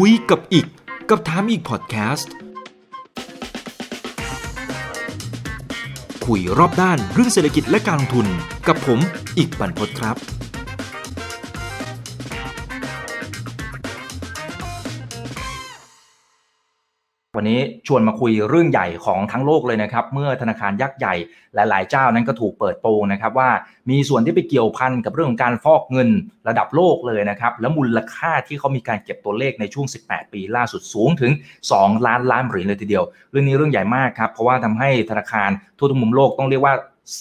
คุยกับอีก กับถามอีกพอดแคสต์ คุยรอบด้านเรื่องเศรษฐกิจและการลงทุนกับผมอีกบรรพตครับ วันนี้ชวนมาคุยเรื่องใหญ่ของทั้งโลกเลยนะครับ เมื่อธนาคารยักษ์ใหญ่หลายๆเจ้านั้นก็ถูกเปิดโปงนะครับว่ามีส่วนที่ไปเกี่ยวพันกับเรื่องของการฟอกเงินระดับโลกเลยนะครับ แล้วมูลค่าที่เขามีการเก็บตัวเลขในช่วง 18 ปีล่าสุดสูงถึง 2 ล้านล้านเหรียญเลยทีเดียว เรื่องนี้เรื่องใหญ่มากครับเพราะว่าทำให้ธนาคารทั่วทุกมุมโลกต้องเรียกว่า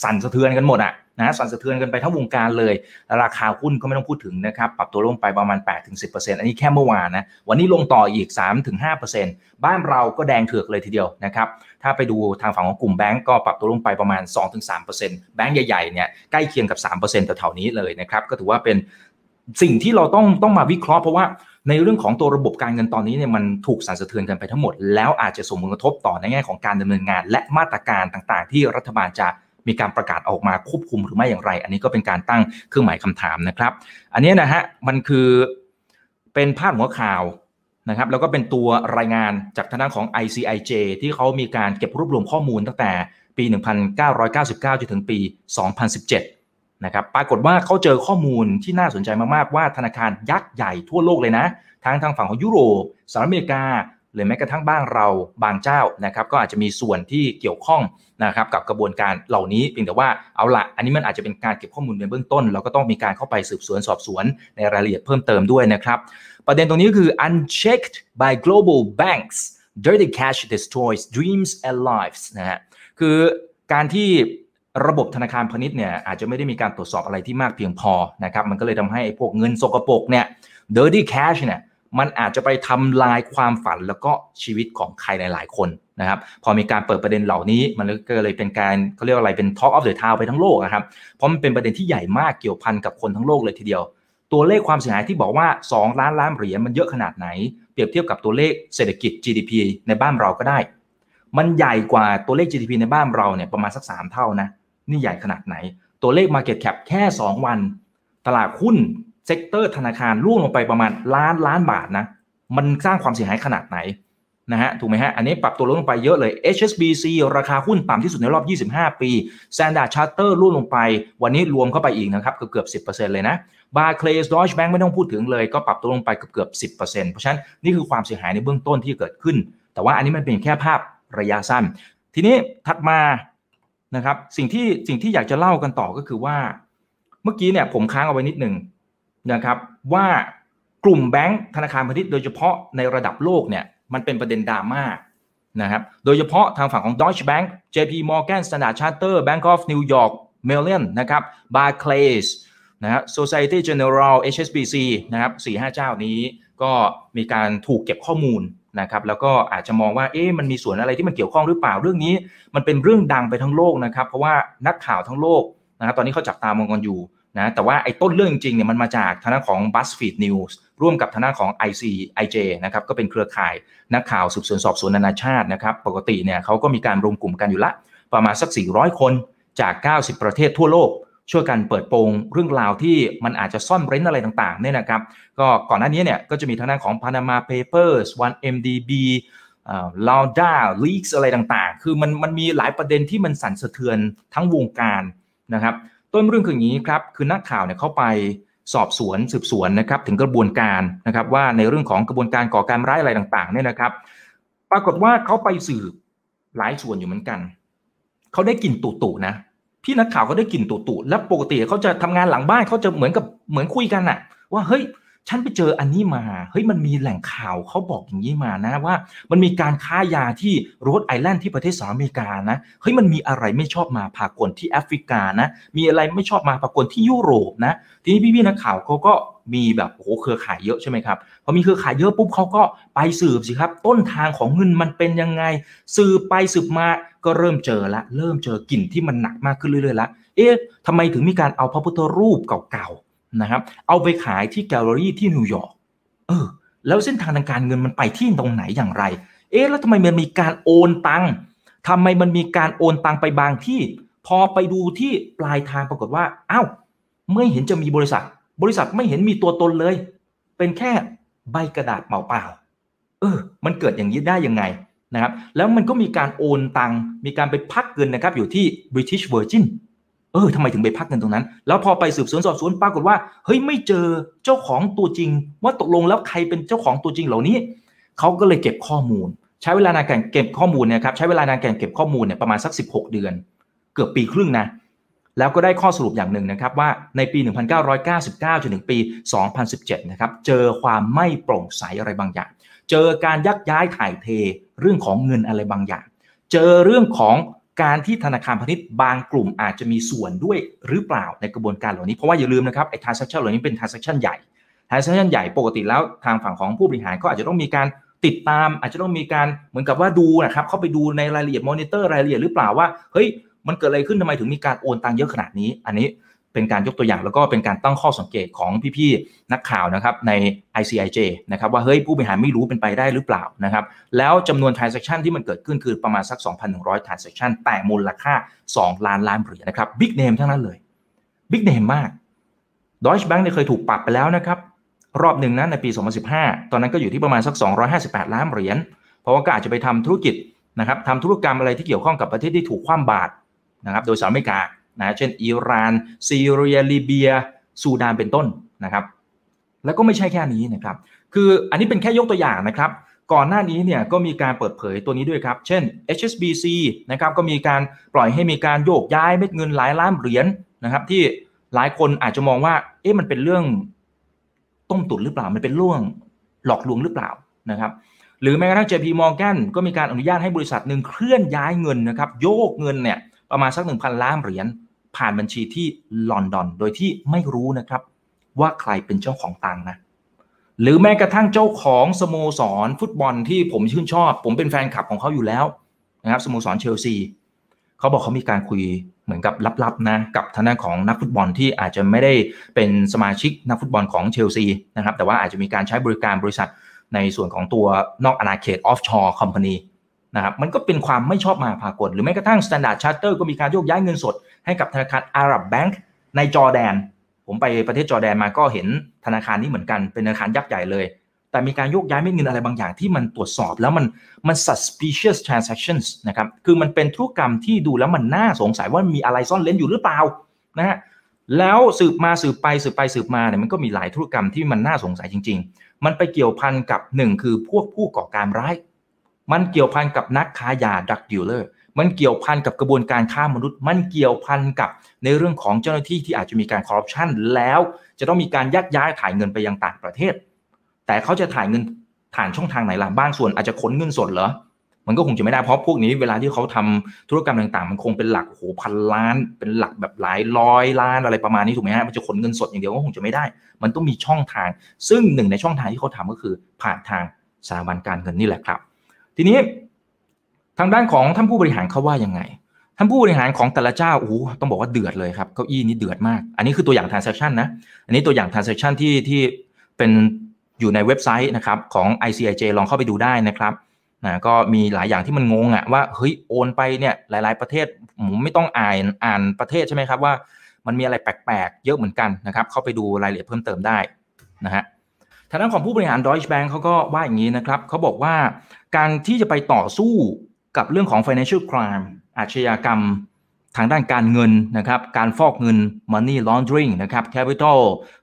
สั่นสะเทือนกันหมดอะ นะสั่นสะเทือนกันไปทั้งวงการเลย ราคาหุ้นก็ไม่ต้องพูดถึงนะครับ ปรับตัวลงไปประมาณ 8-10%อันนี้แค่เมื่อวานนะ วันนี้ลงต่ออีก 3-5%บ้านเราก็แดงเถือกเลยทีเดียวนะครับ ถ้าไปดูทางฝั่งของกลุ่มแบงก์ก็ปรับตัวลงไปประมาณ 2-3%แบงก์ใหญ่ๆเนี่ยใกล้เคียงกับ 3%แถวๆนี้เลยนะครับ ก็ถือว่าเป็นสิ่งที่เราต้องต้องมาวิเคราะห์เพราะว่าในเรื่องของตัวระบบการเงินตอนนี้เนี่ยมันถูกสั่นสะเทือนกันไปทั้งหมด แล้วอาจจะส่งผลกระทบต่อในแง่ของการดำเนินงาน และมาตรการต่างๆ ที่รัฐบาลจะ มีการประกาศออกมาควบคุมหรือไม่อย่างไร อันนี้ก็เป็นการตั้งเครื่องหมายคำถามนะครับ อันนี้นะฮะมันคือเป็นภาพหัวข่าวนะครับแล้วก็เป็นตัวรายงานจากทางด้านของ ICIJ ที่เขามีการเก็บรวบรวมข้อมูลตั้งแต่ปี 1999 จนถึงปี 2017 นะครับ ปรากฏว่าเขาเจอข้อมูลที่น่าสนใจมาก ๆ ว่าธนาคารยักษ์ใหญ่ทั่วโลกเลยนะ ทั้งทางฝั่งของยุโรป สหรัฐอเมริกา หรือแม้กระทั่งบ้านเราบางเจ้านะครับก็อาจจะมีส่วนที่เกี่ยวข้องนะครับกับกระบวนการเหล่านี้เพียงแต่ว่าเอาละอันนี้มันอาจจะเป็นการเก็บข้อมูลในเบื้องต้น เราก็ต้องมีการเข้าไปสืบสวนสอบสวนในรายละเอียดเพิ่มเติมด้วยนะครับ ประเด็นตรงนี้ก็คือ unchecked by global banks dirty cash destroys dreams and lives นะฮะคือการที่ระบบธนาคารพาณิชย์เนี่ยอาจจะไม่ได้มีการตรวจสอบอะไรที่มากเพียงพอนะครับมันก็เลยทำให้พวกเงินสกปรกเนี่ย dirty cash เนี่ย มันอาจจะไปทำลายความฝันแล้วก็ชีวิตของใครหลาย ๆ คนนะครับ พอมีการเปิดประเด็นเหล่านี้ มันก็เลยเป็นการเขาเรียกว่าอะไรเป็น Talk of the Town ไปทั้งโลกนะครับ เพราะมันเป็นประเด็นที่ใหญ่มากเกี่ยวพันกับคนทั้งโลกเลยทีเดียว ตัวเลขความเสียหายที่บอกว่า 2 ล้านล้านเหรียญมันเยอะขนาดไหน เปรียบเทียบกับตัวเลขเศรษฐกิจ GDP ในบ้านเราก็ได้ มันใหญ่กว่าตัวเลข GDP ในบ้านเราเนี่ยประมาณสัก 3 เท่านะ นี่ใหญ่ขนาดไหน ตัวเลข Market Cap แค่ 2 วัน ตลาดหุ้น sector ธนาคารร่วงลงไปประมาณล้านล้านบาทนะ มันสร้างความเสียหายขนาดไหนนะฮะถูกไหมฮะ อันนี้ปรับตัวลดลงไปเยอะเลย HSBC ราคาหุ้นต่ำที่สุดในรอบ 25 ปี Standard Charter ร่วงลงไป วันนี้รวมเข้าไปอีกนะครับเกือบเกือบ10%เลยนะ Barclays Deutsche Bank ไม่ต้องพูดถึงเลยก็ปรับตัวลงไปเกือบเกือบ10%เพราะฉะนั้นนี่คือความเสียหายในเบื้องต้นที่เกิดขึ้น แต่ว่าอันนี้มันเป็นแค่ภาพระยะสั้น ทีนี้ถัดมานะครับสิ่งที่สิ่งที่อยากจะเล่ากันต่อก็คือว่า เมื่อกี้เนี่ยผมค้างเอาไว้นิดหนึ่ง นะครับว่ากลุ่มแบงก์ธนาคารพาณิชย์โดยเฉพาะในระดับโลกเนี่ยมันเป็นประเด็นดราม่านะครับโดยเฉพาะทางฝั่งของ Deutsche Bank JP Morgan Standard Charter Bank of New York Mellon นะครับ Barclays นะฮะ Society General HSBC นะครับสี่ห้าเจ้านี้ก็มีการถูกเก็บข้อมูลนะครับแล้วก็อาจจะมองว่าเอ๊ะมันมีส่วนอะไรที่มันเกี่ยวข้องหรือเปล่าเรื่องนี้ มันเป็นเรื่องดังไปทั้งโลกนะครับ เพราะว่านักข่าวทั้งโลกนะครับตอนนี้เขาจับตามองกันอยู่ นะแต่ว่าไอ้ต้นเรื่องจริงๆเนี่ยมันมาจากทางด้านของ BuzzFeed News ร่วมกับทางด้านของ IC IJ นะครับก็เป็นเครือข่ายนักข่าวสืบสวนสอบสวนนานาชาตินะครับปกติเนี่ยเขาก็มีการรวมกลุ่มกันอยู่ละ ประมาณสัก 400 คนจาก 90 ประเทศทั่วโลก ช่วยกันเปิดโปงเรื่องราวที่มันอาจจะซ่อนเร้นอะไรต่างๆเนี่ยนะครับก็ก่อนหน้านี้เนี่ยก็จะมีทางด้านของ Panama Papers 1MDB ลาวด้าลีกอะไรต่างๆ คือมันมันมีหลายประเด็นที่มันสั่นสะเทือนทั้งวงการนะครับ ต้นเรื่องคืออย่างนี้ครับคือนักข่าวเนี่ยเข้าไปสอบสวนสืบสวนนะครับถึงกระบวนการนะครับว่าในเรื่องของกระบวนการก่อการร้ายอะไรต่างๆเนี่ยนะครับ ปรากฏว่าเขาไปสืบหลายส่วนอยู่เหมือนกันเขาได้กลิ่นตุ่ๆนะพี่นักข่าวเขาได้กลิ่นตุ่ๆแล้วปกติเขาจะทำงานหลังบ้านเขาจะเหมือนกับเหมือนคุยกันอะว่าเฮ้ย ฉันไปเจออันนี้มาเฮ้ยมันมีแหล่งข่าวเขาบอกอย่างนี้มานะว่า มันมีการค้ายาที่โรดไอแลนด์ที่ประเทศสหรัฐอเมริกานะเฮ้ยมันมีอะไรไม่ชอบมาพากลที่แอฟริกานะ มีอะไรไม่ชอบมาพากลที่ยุโรปนะทีนี้พี่ๆนักข่าวเขาก็มีแบบโอ้โหเครือข่ายเยอะใช่ไหมครับพอมีเครือข่ายเยอะปุ๊บเขาก็ไปสืบสิครับ ต้นทางของเงินมันเป็นยังไง สืบไปสืบมาก็เริ่มเจอละ เริ่มเจอกลิ่นที่มันหนักมากขึ้นเรื่อยๆละเอ๊ะทำไมถึงมีการเอาพระพุทธรูปเก่าๆ นะครับ เอาไปขายที่แกลเลอรี่ที่นิวยอร์กเออ แล้วเส้นทางทางการเงินมันไปที่ตรงไหนอย่างไร เอ๊ะแล้วทำไมมันมีการโอนตังทำไมมันมีการโอนตังไปบางที่ พอไปดูที่ปลายทางปรากฏว่าอ้าวไม่เห็นจะมีบริษัท บริษัทไม่เห็นมีตัวตนเลย เป็นแค่ใบกระดาษเปล่าเออ มันเกิดอย่างนี้ได้ยังไงนะครับ แล้วมันก็มีการโอนตังมีการไปพักเงินนะครับ อยู่ที่ British Virgin เออทำไมถึงไปพักเงินตรงนั้น แล้วพอไปสืบสวนสอบสวนปรากฏว่า เฮ้ยไม่เจอเจ้าของตัวจริง ว่าตกลงแล้วใครเป็นเจ้าของตัวจริงเหล่านี้เขาก็เลยเก็บข้อมูล ใช้เวลานานการเก็บข้อมูลเนี่ยครับใช้เวลานานการเก็บข้อมูลเนี่ยประมาณสัก 16 เดือน เกือบปีครึ่งนะแล้วก็ได้ข้อสรุปอย่างหนึ่งนะครับว่าในปี 1999จนถึงปี 2017 นะครับเจอความไม่โปร่งใสอะไรบางอย่าง เจอการยักย้ายถ่ายเทเรื่องของเงินอะไรบางอย่าง เจอเรื่องของ การที่ธนาคารพาณิชย์บางกลุ่มอาจจะมีส่วนด้วยหรือเปล่าในกระบวนการเหล่านี้ เพราะว่าอย่าลืมนะครับไอ้ transaction เหล่านี้เป็น transaction ใหญ่ transaction ใหญ่ปกติแล้วทางฝั่งของผู้บริหารก็อาจจะต้องมีการติดตาม อาจจะต้องมีการเหมือนกับว่าดูนะครับเข้าไปดูในรายละเอียดมอนิเตอร์รายละเอียดหรือเปล่าว่าเฮ้ยมันเกิดอะไรขึ้นทำไมถึงมีการโอนตังเยอะขนาดนี้ อันนี้ เป็นการยกตัวอย่างแล้วก็เป็นการตั้งข้อสังเกตของพี่ๆนักข่าวนะครับใน ICIJ นะครับว่าเฮ้ยผู้บริหารไม่รู้เป็นไปได้หรือเปล่านะครับแล้วจำนวน transaction ที่มันเกิดขึ้นคือประมาณสัก 2,100 transaction แต่มูลค่า 2 ล้านล้านเหรียญนะครับ big name ทั้งนั้นเลย big name มาก Deutsche Bank เนี่ยเคยถูกปรับไปแล้วนะครับรอบหนึ่งนะในปี 2015 ตอนนั้นก็อยู่ที่ประมาณสัก 258 ล้านเหรียญเพราะว่าก็อาจจะไปทำธุรกิจนะครับทำธุรกรรมอะไรที่เกี่ยวข้องกับประเทศที่ถูกคว่ำบาตรนะครับโดยสหรัฐอเมริกา นะเช่นอิหร่านซีเรียลิเบียซูดานเป็นต้นนะครับแล้วก็ไม่ใช่แค่นี้นะครับคืออันนี้เป็นแค่ยกตัวอย่างนะครับก่อนหน้านี้เนี่ยก็มีการเปิดเผยตัวนี้ด้วยครับ เช่น HSBC นะครับก็มีการปล่อยให้มีการโยกย้ายเม็ดเงินหลายล้านเหรียญนะครับที่หลายคนอาจจะมองว่าเอ๊ะมันเป็นเรื่องต้มตุ๋นหรือเปล่ามันเป็นเรื่องหลอกลวงหรือเปล่านะครับหรือแม้กระทั่ง JP Morgan ก็มีการอนุญาตให้บริษัทหนึ่งเคลื่อนย้ายเงินนะครับโยกเงินเนี่ยประมาณสัก 1,000 ล้านเหรียญ ผ่านบัญชีที่ลอนดอน โดยที่ไม่รู้นะครับ ว่าใครเป็นเจ้าของตังนะ หรือแม้กระทั่งเจ้าของสโมสรฟุตบอลที่ผมชื่นชอบ ผมเป็นแฟนคลับของเขาอยู่แล้วนะครับสโมสรเชลซีเขาบอกเขามีการคุยเหมือนกับลับๆนะกับทางด้านของนักฟุตบอลที่อาจจะไม่ได้เป็นสมาชิกนักฟุตบอลของเชลซีนะครับแต่ว่าอาจจะมีการใช้บริการบริษัทในส่วนของตัวนอกอาณาเขต offshore company นะครับมันก็เป็นความไม่ชอบมาพากลหรือแม้กระทั่ง Standard Chartered ก็มีการโยกย้ายเงินสด ให้กับธนาคาร Arab Bank ในจอร์แดน ผมไปประเทศจอร์แดนมาก็เห็นธนาคารนี้เหมือนกันเป็นธนาคารยักษ์ใหญ่เลย แต่มีการโยกย้ายเม็ดเงินอะไรบางอย่างที่มันตรวจสอบแล้วมันมัน suspicious transactions นะครับคือมันเป็นธุรกรรมที่ดูแล้วมันน่าสงสัยว่ามีอะไรซ่อนเร้นอยู่หรือเปล่านะฮะแล้วสืบมาสืบไปสืบไปสืบมาเนี่ยมันก็มีหลายธุรกรรมที่มันน่าสงสัยจริง ๆ มันไปเกี่ยวพันกับหนึ่งคือพวกผู้ก่อการร้าย มันเกี่ยวพันกับนักค้ายา drug dealer มันเกี่ยวพันกับกระบวนการค้ามนุษย์ มันเกี่ยวพันกับในเรื่องของเจ้าหน้าที่ที่อาจจะมีการคอร์รัปชันแล้วจะต้องมีการยักย้ายถ่ายเงินไปยังต่างประเทศ แต่เขาจะถ่ายเงินผ่านช่องทางไหนล่ะบ้างส่วนอาจจะขนเงินสดเหรอมันก็คงจะไม่ได้เพราะพวกนี้เวลาที่เขาทำธุรกรรมต่างๆ มันคงเป็นหลักโหพันล้าน เป็นหลักแบบหลายร้อยล้านอะไรประมาณนี้ถูกไหมฮะมันจะขนเงินสดอย่างเดียวก็คงจะไม่ได้ มันต้องมีช่องทาง ซึ่งหนึ่งในช่องทางที่เขาทำก็คือผ่านทางสถาบันการเงินนี่แหละครับ ทีนี้ทางด้านของท่านผู้บริหารเขาว่ายังไงท่านผู้บริหารของแต่ละเจ้าโอ้ต้องบอกว่าเดือดเลยครับเก้าอี้นี้เดือดมาก อันนี้คือตัวอย่าง transaction นะ อันนี้ตัวอย่าง transaction ที่ที่เป็นอยู่ในเว็บไซต์นะครับของ ICIJ ลองเข้าไปดูได้นะครับนะก็มีหลายอย่างที่มันงงอะว่าเฮ้ยโอนไปเนี่ยหลาย ๆ ประเทศผมไม่ต้องอ่านอ่านประเทศใช่ไหมครับว่า มันมีอะไรแปลกๆ เยอะเหมือนกันนะครับ เข้าไปดูรายละเอียดเพิ่มเติมได้นะฮะ ทางด้านของผู้บริหาร Deutsche Bank เขาก็ว่าอย่างนี้นะครับเขาบอกว่าการที่จะไปต่อสู้กับเรื่องของ financial crime อาชญากรรมทางด้านการเงินนะครับ การฟอกเงิน money laundering นะครับ capital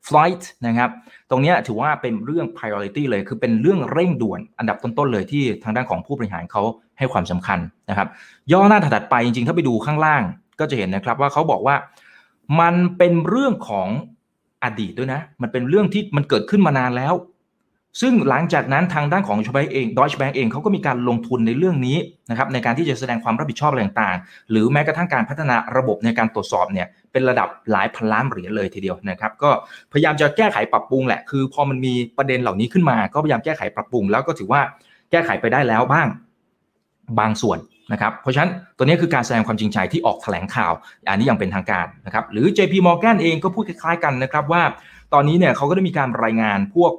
flight นะครับ ตรงนี้ถือว่าเป็นเรื่อง priority เลย คือเป็นเรื่องเร่งด่วนอันดับต้นๆเลยที่ทางด้านของผู้บริหารเขาให้ความสำคัญนะครับ ย่อหน้าถัดไปจริงๆ ถ้าไปดูข้างล่างก็จะเห็นนะครับว่าเขาบอกว่ามันเป็นเรื่องของ อดีตด้วยนะ มันเป็นเรื่องที่มันเกิดขึ้นมานานแล้ว ซึ่งหลังจากนั้นทางด้านของช e บ a เองดอยช์แบงก์เองเขาก็มีการลงทุนในเรื่องนี้นะครับในการที่จะแสดงความรับผิดชอบอะไรต่างๆ หรือแม้กระทั่งการพัฒนาระบบในการตรวจสอบเนี่ยเป็นระดับหลายพันล้านเหรียญเลยทีเดียวนะครับก็พยายามจะแก้ไขปรับปรุงแหละคือพอมันมีประเด็นเหล่านี้ขึ้นมา ก็พยายามแก้ไขปรับปรุง แล้วก็ถือว่าแก้ไขไปได้แล้วบ้างบางส่วน นะครับเพราะฉะนั้นตัวนี้คือการแสดงความจริงใจที่ออกแถลงข่าว อันนี้ยังเป็นทางการนะครับหรือ JP Morgan เองก็พูดคล้ายๆกันนะครับว่า ตอนนี้เนี่ยเขาก็ได้มีการรายงานพวก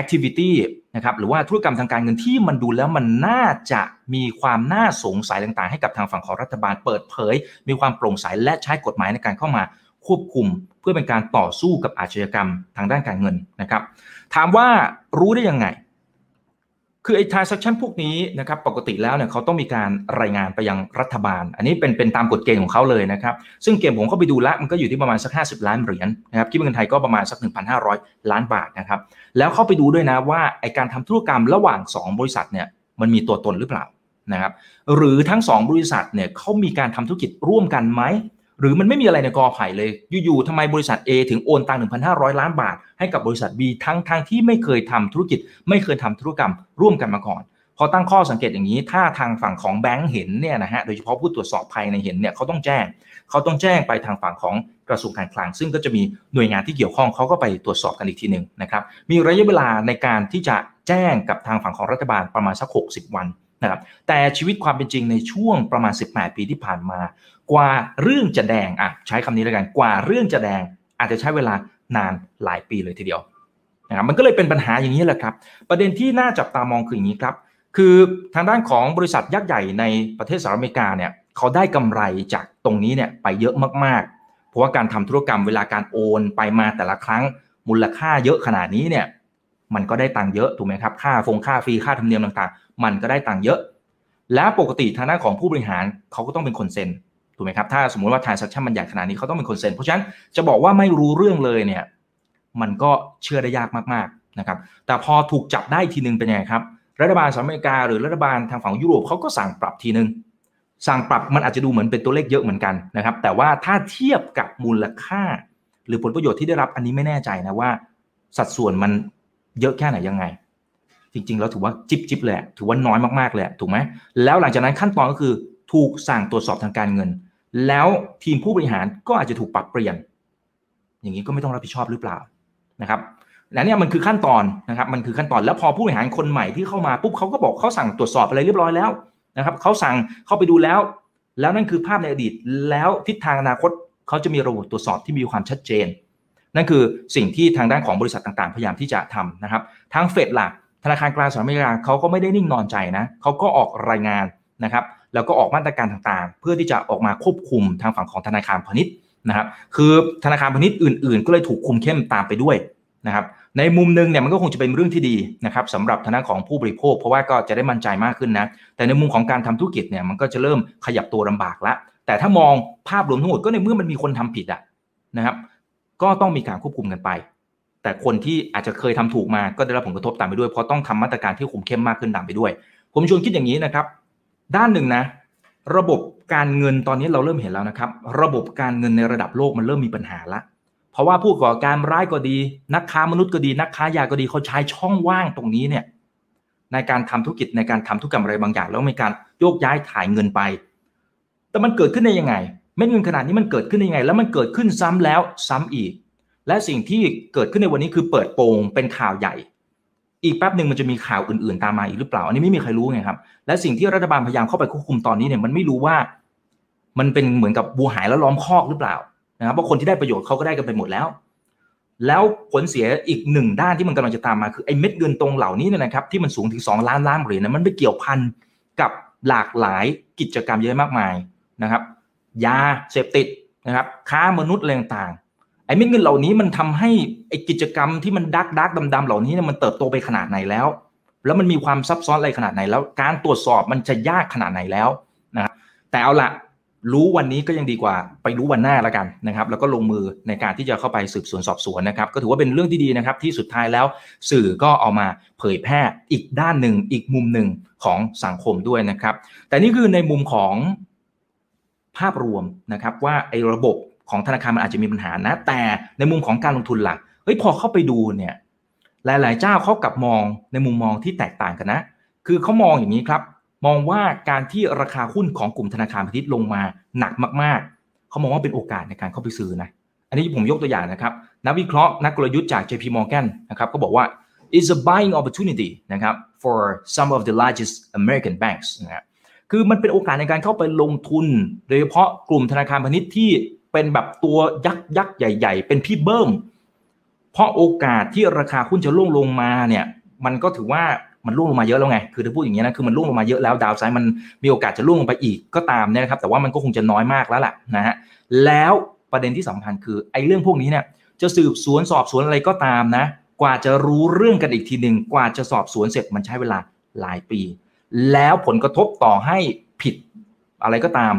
activity นะครับหรือว่าธุรกรรมทางการเงินที่มันดูแล้วมันน่าจะมีความน่าสงสัยต่างๆ ให้กับทางฝั่งของรัฐบาลเปิดเผย มีความโปร่งใสและใช้กฎหมายในการเข้ามาควบคุม เพื่อเป็นการต่อสู้กับอาชญากรรมทางด้านการเงินนะครับถามว่ารู้ได้ยังไง คือไอ้ transaction พวกนี้นะครับปกติแล้วเนี่ยเขาต้องมีการรายงานไปยังรัฐบาล อันนี้เป็นเป็นตามกฎเกณฑ์ของเขาเลยนะครับ ซึ่งเกณฑ์ผมเข้าไปดูแล้วมันก็อยู่ที่ประมาณสัก 50 ล้านเหรียญนะครับคิดเป็นเงินไทยก็ประมาณสัก 1,500 ล้านบาทนะครับ แล้วเข้าไปดูด้วยนะว่าไอ้การทำธุรกรรมระหว่าง 2 บริษัทเนี่ยมันมีตัวตนหรือเปล่านะครับหรือทั้ง 2 บริษัทเนี่ยเขามีการทำธุรกิจร่วมกันไหม หรือมันไม่มีอะไรในกอไผ่เลย อยู่ๆทำไมบริษัท A ถึงโอนตังค์1,500 ล้านบาท ให้กับบริษัท B ทั้งทางที่ไม่เคยทำธุรกิจ ไม่เคยทำธุรกรรมร่วมกันมาก่อน พอตั้งข้อสังเกตอย่างนี้ ถ้าทางฝั่งของแบงก์เห็นเนี่ยนะฮะ โดยเฉพาะผู้ตรวจสอบภายในเห็นเนี่ยเขาต้องแจ้ง เขาต้องแจ้งไปทางฝั่งของกระทรวงการคลัง ซึ่งก็จะมีหน่วยงานที่เกี่ยวข้องเขาก็ไปตรวจสอบกันอีกทีหนึ่งนะครับ มีระยะเวลาในการที่จะแจ้งกับทางฝั่งของรัฐบาลประมาณสัก 60 วัน นะครับแต่ชีวิตความเป็นจริงในช่วงประมาณ 18 ปีที่ผ่านมา กว่าเรื่องจะแดงอะใช้คำนี้แล้วกันกว่าเรื่องจะแดงอาจจะใช้เวลานานหลายปีเลยทีเดียวนะครับมันก็เลยเป็นปัญหาอย่างนี้แหละครับ ประเด็นที่น่าจับตามองคืออย่างนี้ครับ คือทางด้านของบริษัทยักษ์ใหญ่ในประเทศสหรัฐอเมริกาเนี่ยเขาได้กำไรจากตรงนี้เนี่ยไปเยอะมากๆ เพราะว่าการทำธุรกรรมเวลาการโอนไปมาแต่ละครั้งมูลค่าเยอะขนาดนี้เนี่ย มันก็ได้ตังค์เยอะถูกไหมครับค่าฟงค่าฟรีค่าธรรมเนียมต่างๆ มันก็ได้ตังค์เยอะ แล้วปกติทางด้านของผู้บริหารเขาก็ต้องเป็นคนเซ็นถูกไหมครับถ้าสมมติว่า transaction มันใหญ่ขนาดนี้เขาต้องเป็นคนเซ็นเพราะฉะนั้นจะบอกว่าไม่รู้เรื่องเลยเนี่ยมันก็เชื่อได้ยากมากๆนะครับแต่พอถูกจับได้ทีนึงเป็นยังไงครับรัฐบาลสหรัฐอเมริกาหรือรัฐบาลทางฝั่งยุโรปเขาก็สั่งปรับทีนึงสั่งปรับมันอาจจะดูเหมือนเป็นตัวเลขเยอะเหมือนกันนะครับแต่ว่าถ้าเทียบกับมูลค่า หรือผลประโยชน์ที่ได้รับอันนี้ไม่แน่ใจนะว่า สัดส่วนมัน เยอะแค่ไหนยังไง จริงๆ แล้วถือว่าจิบจิบเลยถือว่าน้อยมากๆเลยถูกไหมแล้วหลังจากนั้นขั้นตอนก็คือถูกสั่งตรวจสอบทางการเงิน แล้วทีมผู้บริหารก็อาจจะถูกปรับเปลี่ยน อย่างนี้ก็ไม่ต้องรับผิดชอบหรือเปล่านะครับและเนี่ยมันคือขั้นตอนนะครับมันคือขั้นตอนแล้วพอผู้บริหารคนใหม่ที่เข้ามาปุ๊บเขาก็บอกเขาสั่งตรวจสอบอะไรเรียบร้อยแล้วนะครับเขาสั่งเข้าไปดูแล้ว แล้วนั่นคือภาพในอดีต แล้วทิศทางอนาคตเขาจะมีระบบตรวจสอบที่มีความชัดเจน นั่นคือสิ่งที่ทางด้านของบริษัทต่างๆ พยายามที่จะทำนะครับทางเฟดหลักธนาคารกลางสหรัฐอเมริกาเขาก็ไม่ได้นิ่งนอนใจนะเขาก็ออกรายงานนะครับแล้วก็ออกมาตรการต่างๆ เพื่อที่จะออกมาควบคุมทางฝั่งของธนาคารพาณิชย์นะครับคือธนาคารพาณิชย์อื่น ๆ ก็เลยถูกคุมเข้มตามไปด้วยนะครับในมุมนึงเนี่ยมันก็คงจะเป็นเรื่องที่ดีนะครับสำหรับทางด้านของผู้บริโภค เพราะว่าก็จะได้มั่นใจมากขึ้นนะแต่ในมุมของการทำธุรกิจเนี่ยมันก็จะเริ่มขยับตัวลาบากละแต่ถ้ามองภาพรวมทั้งหมดก็ในเมื่อมันมีคนทำผิดอะนะครับ ก็ต้องมีการควบคุมกันไป แต่คนที่อาจจะเคยทำถูกมาก็ได้รับผลกระทบตามไปด้วย เพราะต้องทำมาตรการที่คุมเข้มมากขึ้นตามไปด้วย ผมชวนคิดอย่างนี้นะครับ ด้านหนึ่งนะ ระบบการเงินตอนนี้เราเริ่มเห็นแล้วนะครับ ระบบการเงินในระดับโลกมันเริ่มมีปัญหาละเพราะว่าผู้ก่อการร้ายก็ดี นักค้ามนุษย์ก็ดี นักค้ายาก็ดีเขาใช้ช่องว่างตรงนี้เนี่ยในการทำธุรกิจในการทำธุรกรรมอะไรบางอย่าง แล้วมีการโยกย้ายถ่ายเงินไป แต่มันเกิดขึ้นได้ยังไง เม็ดเงินขนาดนี้มันเกิดขึ้นได้ยังไง แล้วมันเกิดขึ้นซ้ำแล้วซ้ำอีก และสิ่งที่เกิดขึ้นในวันนี้คือเปิดโปงเป็นข่าวใหญ่ อีกแป๊บหนึ่งมันจะมีข่าวอื่นๆ ตามมาอีกหรือเปล่า อันนี้ไม่มีใครรู้ไงครับและสิ่งที่รัฐบาลพยายามเข้าไปควบคุมตอนนี้เนี่ยมันไม่รู้ว่า มันเป็นเหมือนกับบัวหายแล้วล้อมคอกหรือเปล่านะครับเพราะคนที่ได้ประโยชน์เขาก็ได้กันไปหมดแล้ว แล้วผลเสียอีกหนึ่งด้านที่มันกำลังจะตามมาคือไอ้เม็ดเงินตรงเหล่านี้เนี่ยนะครับที่มันสูงถึง 2 ล้านล้านเหรียญนะมันไปเกี่ยวพันกับหลากหลายกิจกรรมเยอะมากมายนะครับ ยาเสพติดนะครับค้ามนุษย์อะไรต่างไอ้เม็ดเงินเหล่านี้มันทำให้ไอ้กิจกรรมที่มันดักดักดำๆเหล่านี้เนี่ยมันเติบโตไปขนาดไหนแล้ว แล้วมันมีความซับซ้อนอะไรขนาดไหนแล้ว การตรวจสอบมันจะยากขนาดไหนแล้วนะครับแต่เอาละรู้วันนี้ก็ยังดีกว่าไปรู้วันหน้าแล้วกันนะครับแล้วก็ลงมือในการที่จะเข้าไปสืบสวนสอบสวนนะครับก็ถือว่าเป็นเรื่องที่ดีนะครับที่สุดท้ายแล้วสื่อก็เอามาเผยแพร่อีกด้านหนึ่งอีกมุมหนึ่งของสังคมด้วยนะครับ แต่นี่คือในมุมของ ภาพรวมนะครับว่าไอ้ระบบของธนาคารมันอาจจะมีปัญหานะ แต่ในมุมของการลงทุนหลักเฮ้ยพอเข้าไปดูเนี่ยหลาย ๆ เจ้าเขากลับมองในมุมมองที่แตกต่างกันนะ คือเขามองอย่างนี้ครับ มองว่าการที่ราคาหุ้นของกลุ่มธนาคารพาณิชย์ลงมาหนักมาก ๆ เขามองว่าเป็นโอกาสในการเข้าไปซื้อนะ อันนี้ผมยกตัวอย่างนะครับ นักวิเคราะห์นักกลยุทธ์จาก JP Morgan นะครับก็บอกว่า is a buying opportunity นะครับ for some of the largest American banks นะคื คือมันเป็นโอกาสในการเข้าไปลงทุน โดยเฉพาะกลุ่มธนาคารพาณิชย์ที่เป็นแบบตัวยักษ์ยักษ์ใหญ่ ๆ เป็นพี่เบิ้มเพราะโอกาสที่ราคาหุ้นจะล่วงลงมาเนี่ย มันก็ถือว่ามันร่วงลงมาเยอะแล้วไง คือถ้าพูดอย่างนี้นะ คือมันร่วงลงมาเยอะแล้วดาวไซด์มันมีโอกาสจะร่วงลงไปอีกก็ตามเนี่ยนะครับ แต่ว่ามันก็คงจะน้อยมากแล้วแหละนะฮะ แล้วประเด็นที่สำคัญคือไอ้เรื่องพวกนี้เนี่ย จะสืบสวนสอบสวนอะไรก็ตามนะ กว่าจะรู้เรื่องกันอีกทีหนึ่ง กว่าจะสอบสวนเสร็จมันใช้เวลาหลายปี แล้วผลกระทบต่อให้ผิดอะไรก็ตาม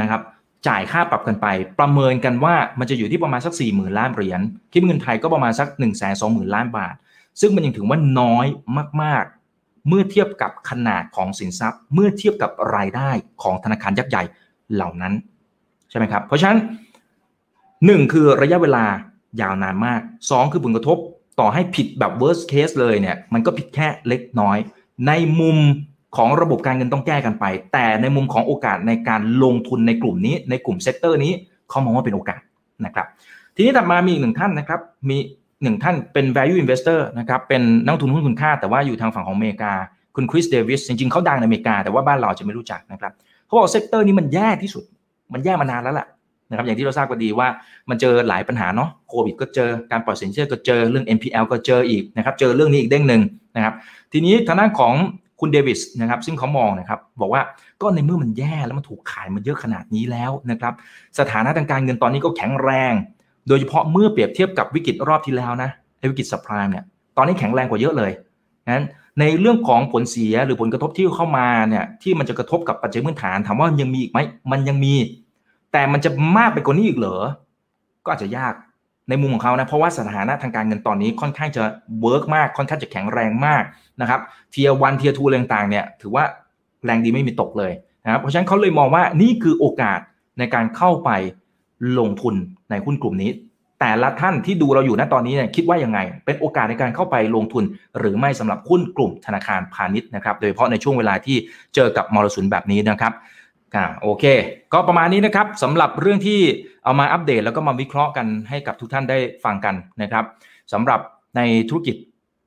นะครับ จ่ายค่าปรับกันไป ประเมินกันว่ามันจะอยู่ที่ประมาณสัก4ี่หมื่นล้านเหรียญคิดเป็นเงินไทยก็ประมาณสัก1นึ่งแสนสองหมื่นล้านบาท ซึ่งมันยังถือว่าน้อยมาก ๆ เมื่อเทียบกับขนาดของสินทรัพย์ เมื่อเทียบกับรายได้ของธนาคารยักษ์ใหญ่เหล่านั้นใช่ไหมครับเพราะฉะนั้นหนึ่งคือระยะเวลายาวนานมากสองคือผลกระทบต่อให้ผิดแบบ worst case เลยเนี่ยมันก็ผิดแค่เล็กน้อย ในมุมของระบบการเงินต้องแก้กันไป แต่ในมุมของโอกาสในการลงทุนในกลุ่มนี้ ในกลุ่ม sector นี้เขามองว่าเป็นโอกาสนะครับ ทีนี้ถัดมามีอีกหนึ่งท่านนะครับ มีหนึ่งท่านเป็น value investor นะครับ เป็นนักลงทุนหุ้นคุณค่า แต่ว่าอยู่ทางฝั่งของอเมริกา คุณคริสเดวิส จริงๆเขาดังในอเมริกา แต่ว่าบ้านเราจะไม่รู้จักนะครับ เขาบอก sector นี้มันแย่ที่สุด มันแย่มานานแล้วแหละ นะครับอย่างที่เราทราบกันดีว่ามันเจอหลายปัญหาเนาะโควิดก็เจอการปล่อยสินเชื่อก็เจอเรื่อง NPL ก็เจออีกนะครับเจอเรื่องนี้อีกเด้งหนึ่งนะครับทีนี้ทางด้านของคุณเดวิสนะครับซึ่งเขามองนะครับบอกว่าก็ในเมื่อมันแย่แล้วมันถูกขายมาเยอะขนาดนี้แล้วนะครับสถานะทางการเงินตอนนี้ก็แข็งแรง โดยเฉพาะเมื่อเปรียบเทียบกับวิกฤตรอบที่แล้วนะวิกฤต subprime เนี่ยตอนนี้แข็งแรงกว่าเยอะเลยนั้นในเรื่องของผลเสียหรือผลกระทบที่เข้ามาเนี่ยที่มันจะกระทบกับปัจจัยพื้นฐานถามว่ายังมีอีกไหมมันยังมี แต่มันจะมากไปกว่านี้อีกเหรอ ก็อาจจะยากในมุมของเขานะ เพราะว่าสถานะทางการเงินตอนนี้ค่อนข้างจะ work มาก ค่อนข้างจะแข็งแรงมากนะครับ tier one tier two ต่างๆเนี่ยถือว่าแรงดีไม่มีตกเลยนะครับ เพราะฉะนั้นเขาเลยมองว่านี่คือโอกาสในการเข้าไปลงทุนในหุ้นกลุ่มนี้ แต่ละท่านที่ดูเราอยู่ณตอนนี้เนี่ยคิดว่ายังไง เป็นโอกาสในการเข้าไปลงทุน หรือไม่สำหรับหุ้นกลุ่มธนาคารพาณิชย์นะครับ โดยเฉพาะในช่วงเวลาที่เจอกับมรสุมแบบนี้นะครับ อ่าโอเค ก็ประมาณนี้นะครับสำหรับเรื่องที่เอามาอัปเดตแล้วก็มาวิเคราะห์กันให้กับทุกท่านได้ฟังกันนะครับสำหรับในธุรกิจ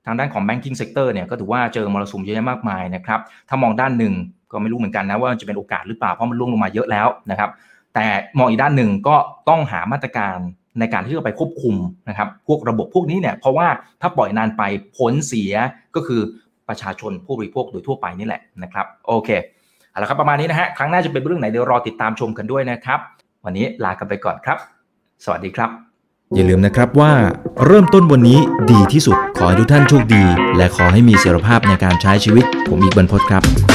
ทางด้านของ banking sector เนี่ยก็ถือว่าเจอมรสุมเยอะแยะมากมายนะครับถ้ามองด้านหนึ่งก็ไม่รู้เหมือนกันนะว่าจะเป็นโอกาสหรือเปล่าเพราะมันล่วงลงมาเยอะแล้วนะครับ แต่มองอีกด้านหนึ่งก็ต้องหามาตรการในการที่จะไปควบคุมนะครับ พวกระบบพวกนี้เนี่ยเพราะว่าถ้าปล่อยนานไปผลเสียก็คือประชาชนผู้บริโภคโดยทั่วไปนี่แหละนะครับ โอเค เอาละครับประมาณนี้นะฮะครั้งหน้าจะเป็นเรื่องไหนเดี๋ยวรอติดตามชมกันด้วยนะครับ วันนี้ลากันไปก่อนครับ สวัสดีครับ อย่าลืมนะครับว่าเริ่มต้นวันนี้ดีที่สุดขอให้ทุกท่านโชคดี และขอให้มีเสรีภาพในการใช้ชีวิต ผมอีกบรรพศครับ